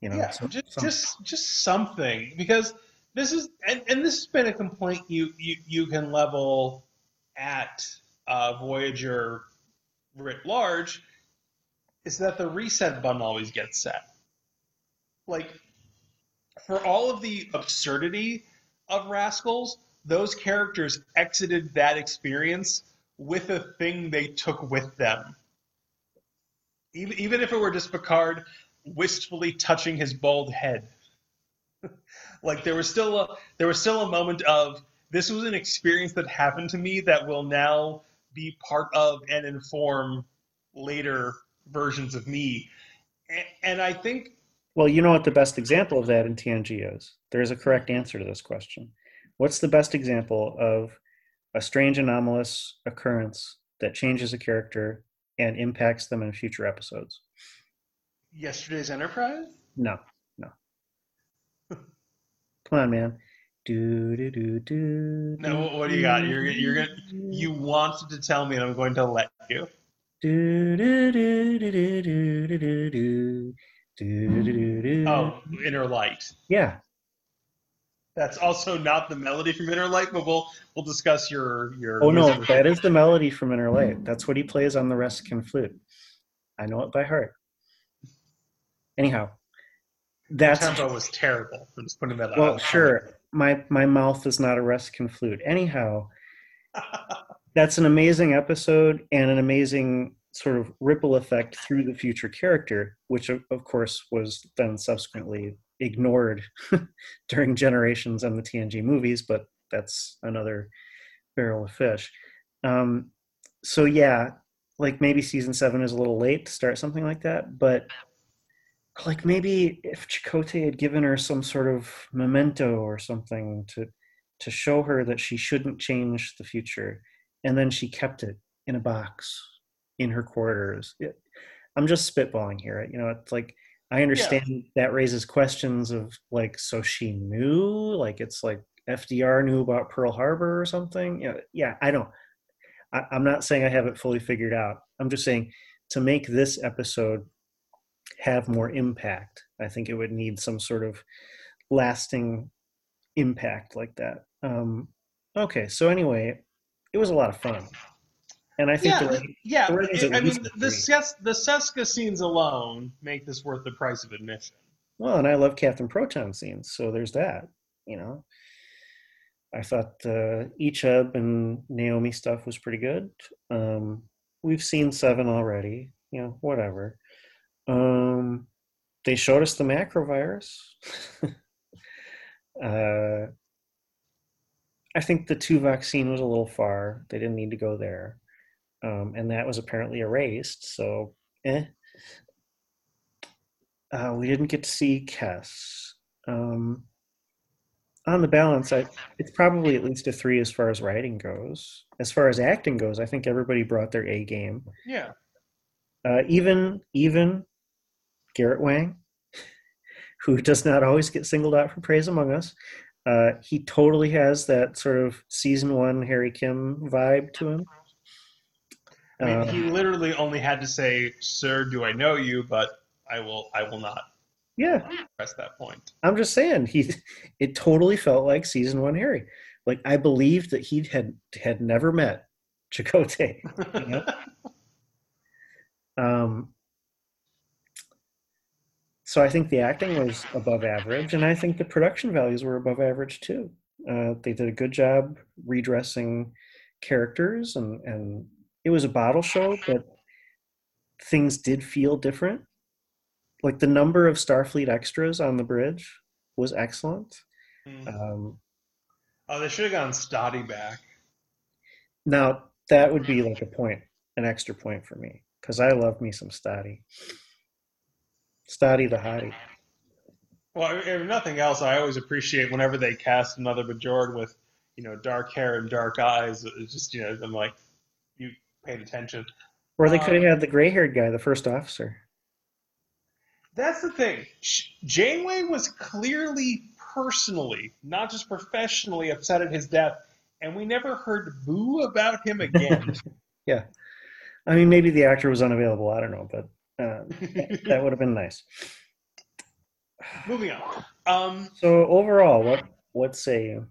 You know, yeah, some- just some- just just something because this is and, and this has been a complaint you you you can level at uh, Voyager writ large is that the reset button always gets set. Like for all of the absurdity of Rascals, those characters exited that experience with a thing they took with them. Even, even if it were just Picard wistfully touching his bald head. like there was still a there was still a moment of this was an experience that happened to me that will now be part of and inform later versions of me. And, and I think Well, you know what the best example of that in TNG is? There's a correct answer to this question. What's the best example of a strange anomalous occurrence that changes a character and impacts them in future episodes? Yesterday's Enterprise? No, no. Come on, man. Do do do do. No, what, do you got? You're you're gonna you wanted to tell me, and I'm going to let you. Do do do do do do do do do do do. Oh, Inner Light. yeah. That's also not the melody from Inner Light, but we'll we'll discuss your your. Oh no, that is the melody from Inner Light. That's what he plays on the Ressikan flute. I know it by heart. Anyhow, that's tempo was terrible. I'm just putting that out. well, sure. My my mouth is not a Ressikan flute. Anyhow, that's an amazing episode and an amazing sort of ripple effect through the future character, which of, of course was then subsequently ignored during generations and the TNG movies, but that's another barrel of fish. Um, so yeah, like maybe season seven is a little late to start something like that, but like maybe if Chakotay had given her some sort of memento or something to to show her that she shouldn't change the future, and then she kept it in a box in her quarters. It, I'm just spitballing here. You know, it's like I understand that raises questions of like, so she knew, like it's like FDR knew about Pearl Harbor or something. You know, yeah, I don't. I, I'm not saying I have it fully figured out. I'm just saying to make this episode have more impact, I think it would need some sort of lasting impact like that. Um, okay, so anyway, it was a lot of fun, and I think yeah, the the- yeah. the at I mean, the. Ses- the Seska scenes alone make this worth the price of admission. Well, and I love Captain Proton scenes, so there's that. You know, I thought uh, Icheb and Naomi stuff was pretty good. Um, we've seen Seven already. You know, whatever. Um, they showed us the macrovirus. uh, I think the Tuvok scene was a little far. They didn't need to go there, um, and that was apparently erased. So, eh. Uh, we didn't get to see Kes. Um, on the balance, I, it's probably at least a three as far as writing goes. As far as acting goes, I think everybody brought their A game. Yeah. Uh, even even Garrett Wang, who does not always get singled out for praise among us, uh, he totally has that sort of season one Harry Kim vibe to him. I mean, Um, he literally only had to say, "Sir, do I know you?" But I will, I will not yeah, press that point. I'm just saying he it totally felt like season one Harry. Like I believed that he had had never met Chakotay. know? Um, so I think the acting was above average, and I think the production values were above average too. Uh, they did a good job redressing characters, and and it was a bottle show, but things did feel different. Like the number of Starfleet extras on the bridge was excellent. Um, oh, they should have gotten Stadi back. now that would be like a point, an extra point for me, because I love me some Stadi. Stadi the hottie. Well, if nothing else, I always appreciate whenever they cast another Bajorg with, you know, dark hair and dark eyes. It's just, you know, I'm like, you paid attention. Or they could have um, had the gray-haired guy, the first officer. That's the thing. Janeway was clearly personally, not just professionally, upset at his death, and we never heard boo about him again. yeah, I mean, maybe the actor was unavailable. I don't know, but uh, that would have been nice. Moving on. Um, So overall, what what say you?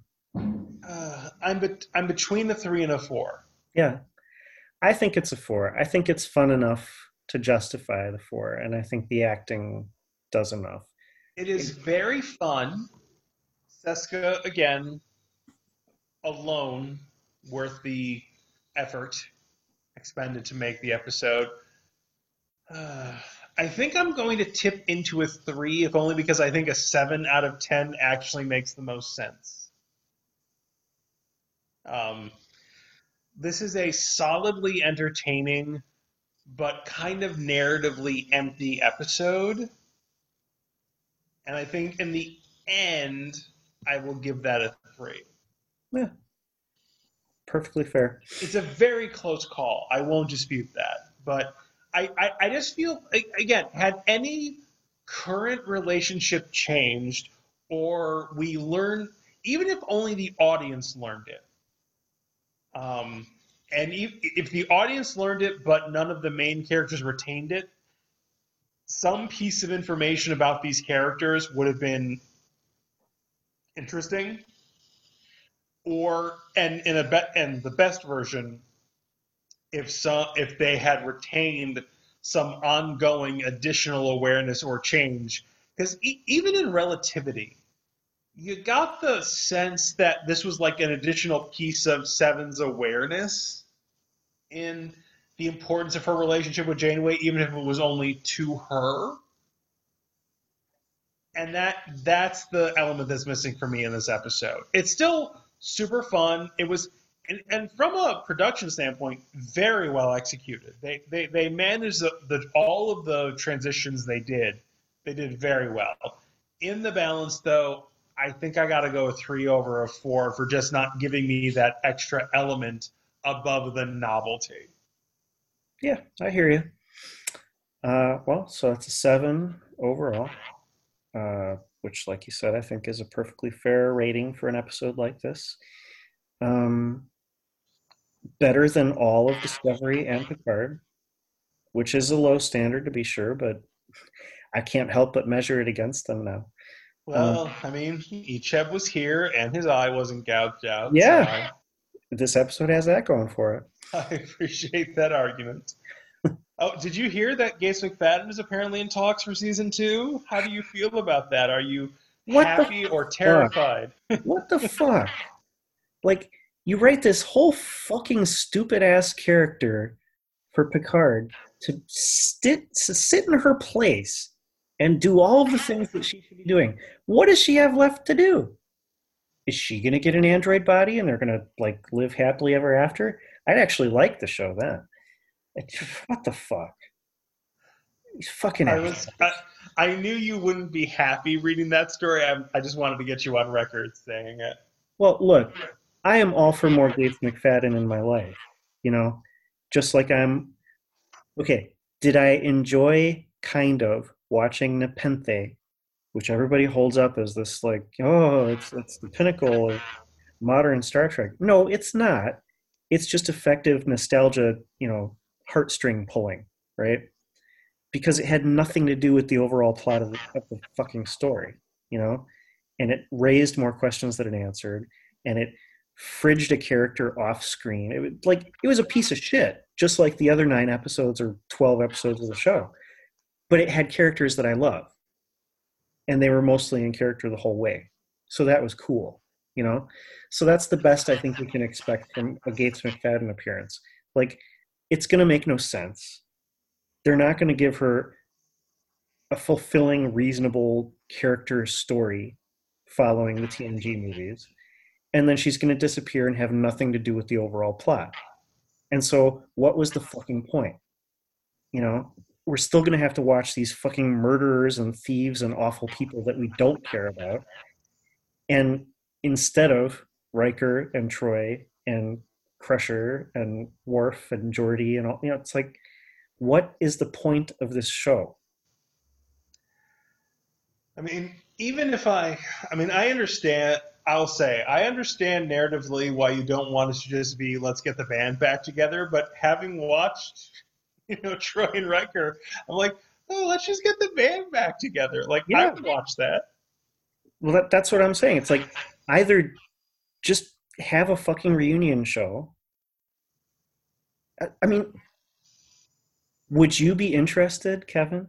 uh, I'm bet- I'm between the three and a four. Yeah, I think it's a four. I think it's fun enough to justify the four, and I think the acting does enough. It is very fun. Seska again, alone, worth the effort expended to make the episode. Uh, I think I'm going to tip into a three, if only because I think a seven out of ten actually makes the most sense. Um, this is a solidly entertaining, but kind of narratively empty episode And I think in the end, I will give that a three. Yeah. Perfectly fair. It's a very close call. I won't dispute that. But I, I, I just feel, again, had any current relationship changed or we learn, even if only the audience learned it, um, and if, if the audience learned it but none of the main characters retained it, some piece of information about these characters would have been interesting or and in a bet and the best version if some if they had retained some ongoing additional awareness or change because e- even in relativity you got the sense that this was like an additional piece of seven's awareness in the importance of her relationship with janeway even if it was only to her and that that's the element that's missing for me in this episode. It's still super fun. It was and, and from a production standpoint, very well executed. They they they managed the, the all of the transitions they did. They did very well. In the balance, though, I think I got to go a three over a four for just not giving me that extra element above the novelty. Yeah, I hear you. Uh, well, so that's a seven overall. Uh, which, like you said, I think is a perfectly fair rating for an episode like this. Um, better than all of Discovery and Picard, which is a low standard to be sure, but I can't help but measure it against them now. Well, um, I mean, Icheb was here and his eye wasn't gouged out. Yeah. So this episode has that going for it. I appreciate that argument. Oh, did you hear that Gates McFadden is apparently in talks for season two? How do you feel about that? Are you what happy or terrified? what the fuck? Like, you write this whole fucking stupid ass character for Picard to sit to sit in her place and do all of the things that she should be doing. What does she have left to do? Is she gonna get an android body and they're gonna like live happily ever after? I'd actually like the show then. What the fuck? He's fucking. I was. I, I, knew you wouldn't be happy reading that story. I, I just wanted to get you on record saying it. Well, look, I am all for more Gates McFadden in my life. You know, just like I'm. Okay, did I enjoy kind of watching Nepenthe, which everybody holds up as this like, oh, it's it's the pinnacle of modern Star Trek. No, it's not. It's just effective nostalgia, you know, heartstring pulling, right? Because it had nothing to do with the overall plot of the, of the fucking story, you know? And it raised more questions than it answered, and it fridged a character off screen. It was like it was a piece of shit, just like the other nine episodes or twelve episodes of the show. But it had characters that I love, and they were mostly in character the whole way. So that was cool, you know. So that's the best I think we can expect from a Gates McFadden appearance. Like it's going to make no sense. They're not going to give her a fulfilling, reasonable character story following the TNG movies. And then she's going to disappear and have nothing to do with the overall plot. And so, what was the fucking point? You know, we're still going to have to watch these fucking murderers and thieves and awful people that we don't care about. And instead of Riker and Troi and Crusher and Worf and Geordi and all. You know, it's like, what is the point of this show? I mean, even if I, I mean, I understand. I'll say I understand narratively why you don't want us to just be let's get the band back together. But having watched, you know, Troi and Riker, I'm like, oh, let's just get the band back together. Like yeah. I would watch that. Well, that, that's what I'm saying. It's like either just have a fucking reunion show. I mean, would you be interested, Kevin,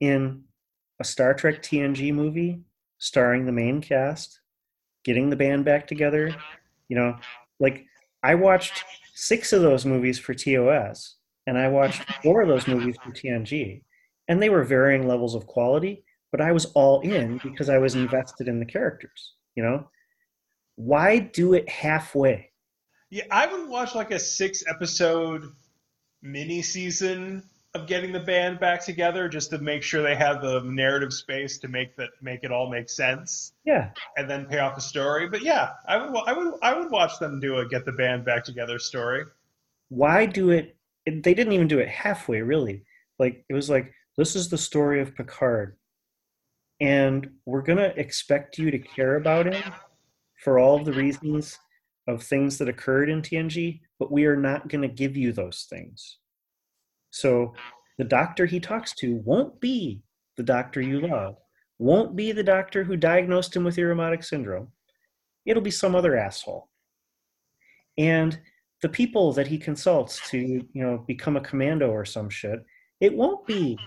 in a Star Trek TNG movie starring the main cast, getting the band back together? You know, like I watched six of those movies for TOS, and I watched four of those movies for TNG, and they were varying levels of quality, but I was all in because I was invested in the characters, you know? why do it halfway? Yeah, I would watch like a six episode mini season of getting the band back together just to make sure they have the narrative space to make that make it all make sense Yeah, and then pay off the story. But yeah, I would I would I would watch them do a get the band back together story. why do it? They didn't even do it halfway, really. Like it was like this is the story of Picard, and we're gonna expect you to care about him for all the reasons of things that occurred in TNG, but we are not gonna give you those things. So the doctor he talks to won't be the doctor you love, won't be the doctor who diagnosed him with Irumodic syndrome. It'll be some other asshole. And the people that he consults to, you know, become a commando or some shit, it won't be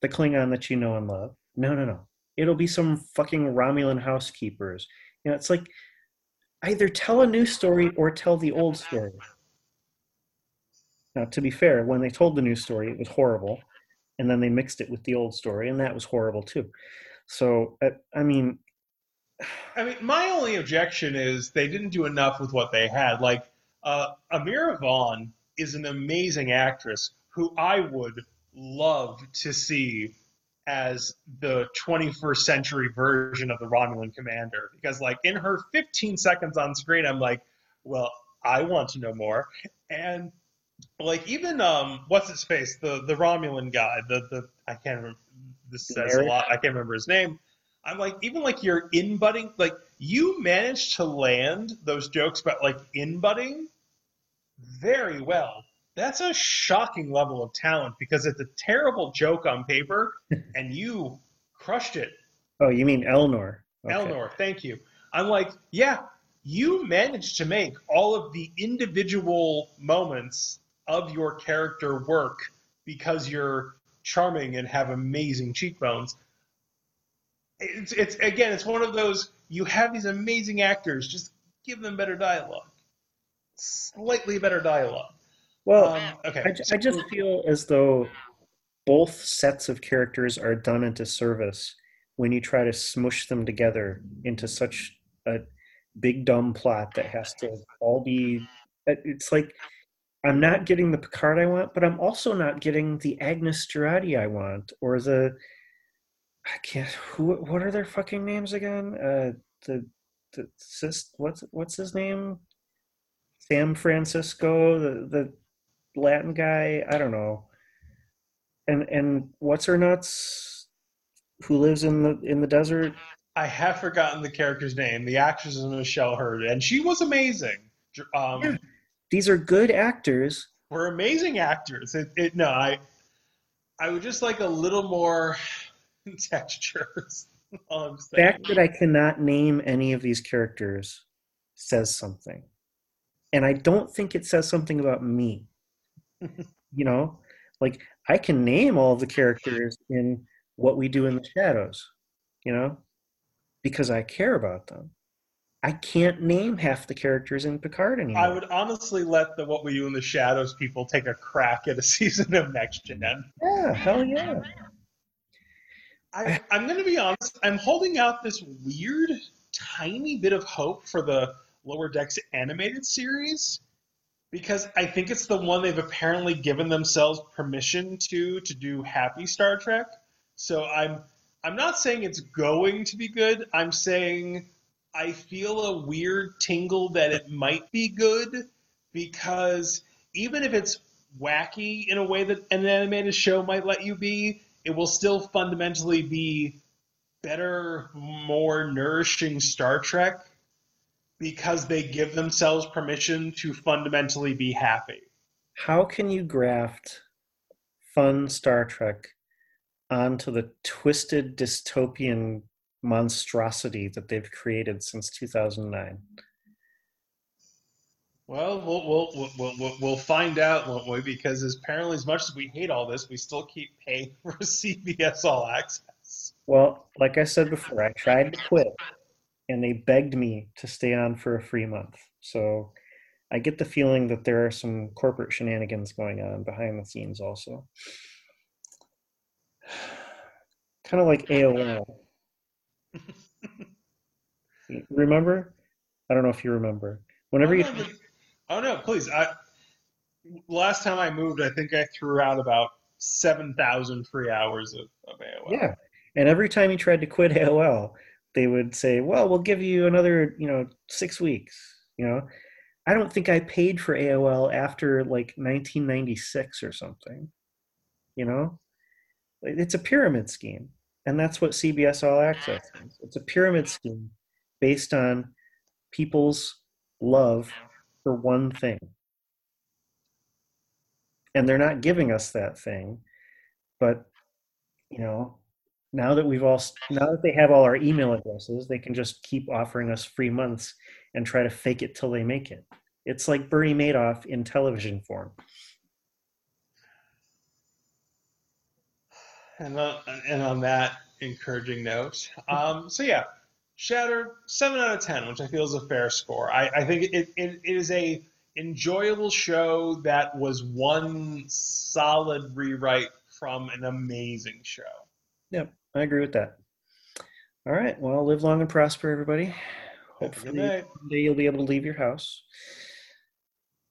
the Klingon that you know and love. No, no, no. It'll be some fucking Romulan housekeepers. You know, it's like either tell a new story or tell the old story. Now, to be fair, when they told the new story, it was horrible, and then they mixed it with the old story, and that was horrible too. So, uh, I mean, I mean, my only objection is they didn't do enough with what they had. Like, uh, Amirah Vann is an amazing actress who I would love to see as the 21st century version of the Romulan commander. Because, like, in her 15 seconds on screen, I'm like, well, I want to know more. And, like, even, um, what's his face? The, the Romulan guy, the, the, I can't remember, this says a lot, I can't remember his name. I'm like, even like your inbutting, like you managed to land those jokes about like inbutting very well. That's a shocking level of talent because it's a terrible joke on paper and you crushed it. oh, you mean Elnor? Okay. Elnor, thank you. I'm like, yeah, you managed to make all of the individual moments of your character work because you're charming and have amazing cheekbones. It's, it's again, it's one of those you have these amazing actors, just give them better dialogue, slightly better dialogue. Well, Um, okay, I, I just feel as though both sets of characters are done into service when you try to smush them together into such a big dumb plot that has to all be. It's like I'm not getting the Picard I want, but I'm also not getting the Agnes Jurati I want, or the I can't. Who? What are their fucking names again? Uh, the the sis. What's what's his name? Sam Francisco, the the Latin guy. I don't know. And and what's her nuts? Who lives in the in the desert? I have forgotten the character's name. The actress is Michelle Hurd, and she was amazing. Um, Yeah. These are good actors. We're amazing actors. It, it no, I I would just like a little more textures. The fact that I cannot name any of these characters says something. And I don't think it says something about me. you know, like I can name all the characters in what we do in the shadows, you know, because I care about them. I can't name half the characters in Picard anymore. I would honestly let the What We You in the Shadows people take a crack at a season of Next Gen. yeah, hell yeah. I, I'm going to be honest. I'm holding out this weird, tiny bit of hope for the Lower Decks animated series because I think it's the one they've apparently given themselves permission to to do happy Star Trek. So I'm I'm not saying it's going to be good. I'm saying I feel a weird tingle that it might be good because even if it's wacky in a way that an animated show might let you be, it will still fundamentally be better, more nourishing Star Trek because they give themselves permission to fundamentally be happy. How can you graft fun Star Trek onto the twisted dystopian monstrosity that they've created since 2009? Well, we'll we'll we'll, we'll, we'll find out, won't we? Because as apparently, as much as we hate all this, we still keep paying for CBS All Access. Well, like I said before, I tried to quit and they begged me to stay on for a free month. So I get the feeling that there are some corporate shenanigans going on behind the scenes also. Kind of like AOL. remember? I don't know if you remember. Whenever you Oh, no, oh no, please! I last time I moved, I think I threw out about 7,000 free hours of, of AOL. Yeah. And every time he tried to quit AOL, they would say, well, we'll give you another, you know, six weeks. You know, I don't think I paid for AOL after like 1996 or something. You know, it's a pyramid scheme. And that's what CBS All Access is. It's a pyramid scheme based on people's love for one thing. And they're not giving us that thing. But, you know, now that we've all now that they have all our email addresses, they can just keep offering us free months and try to fake it till they make it. It's like Bernie Madoff in television form. And on, and on that encouraging note, um, so yeah, Shatter seven out of ten, which I feel is a fair score. I, I think it, it, it is a enjoyable show that was one solid rewrite from an amazing show. Yep, I agree with that. All right, well, live long and prosper, everybody. Hopefully, one day you'll be able to leave your house.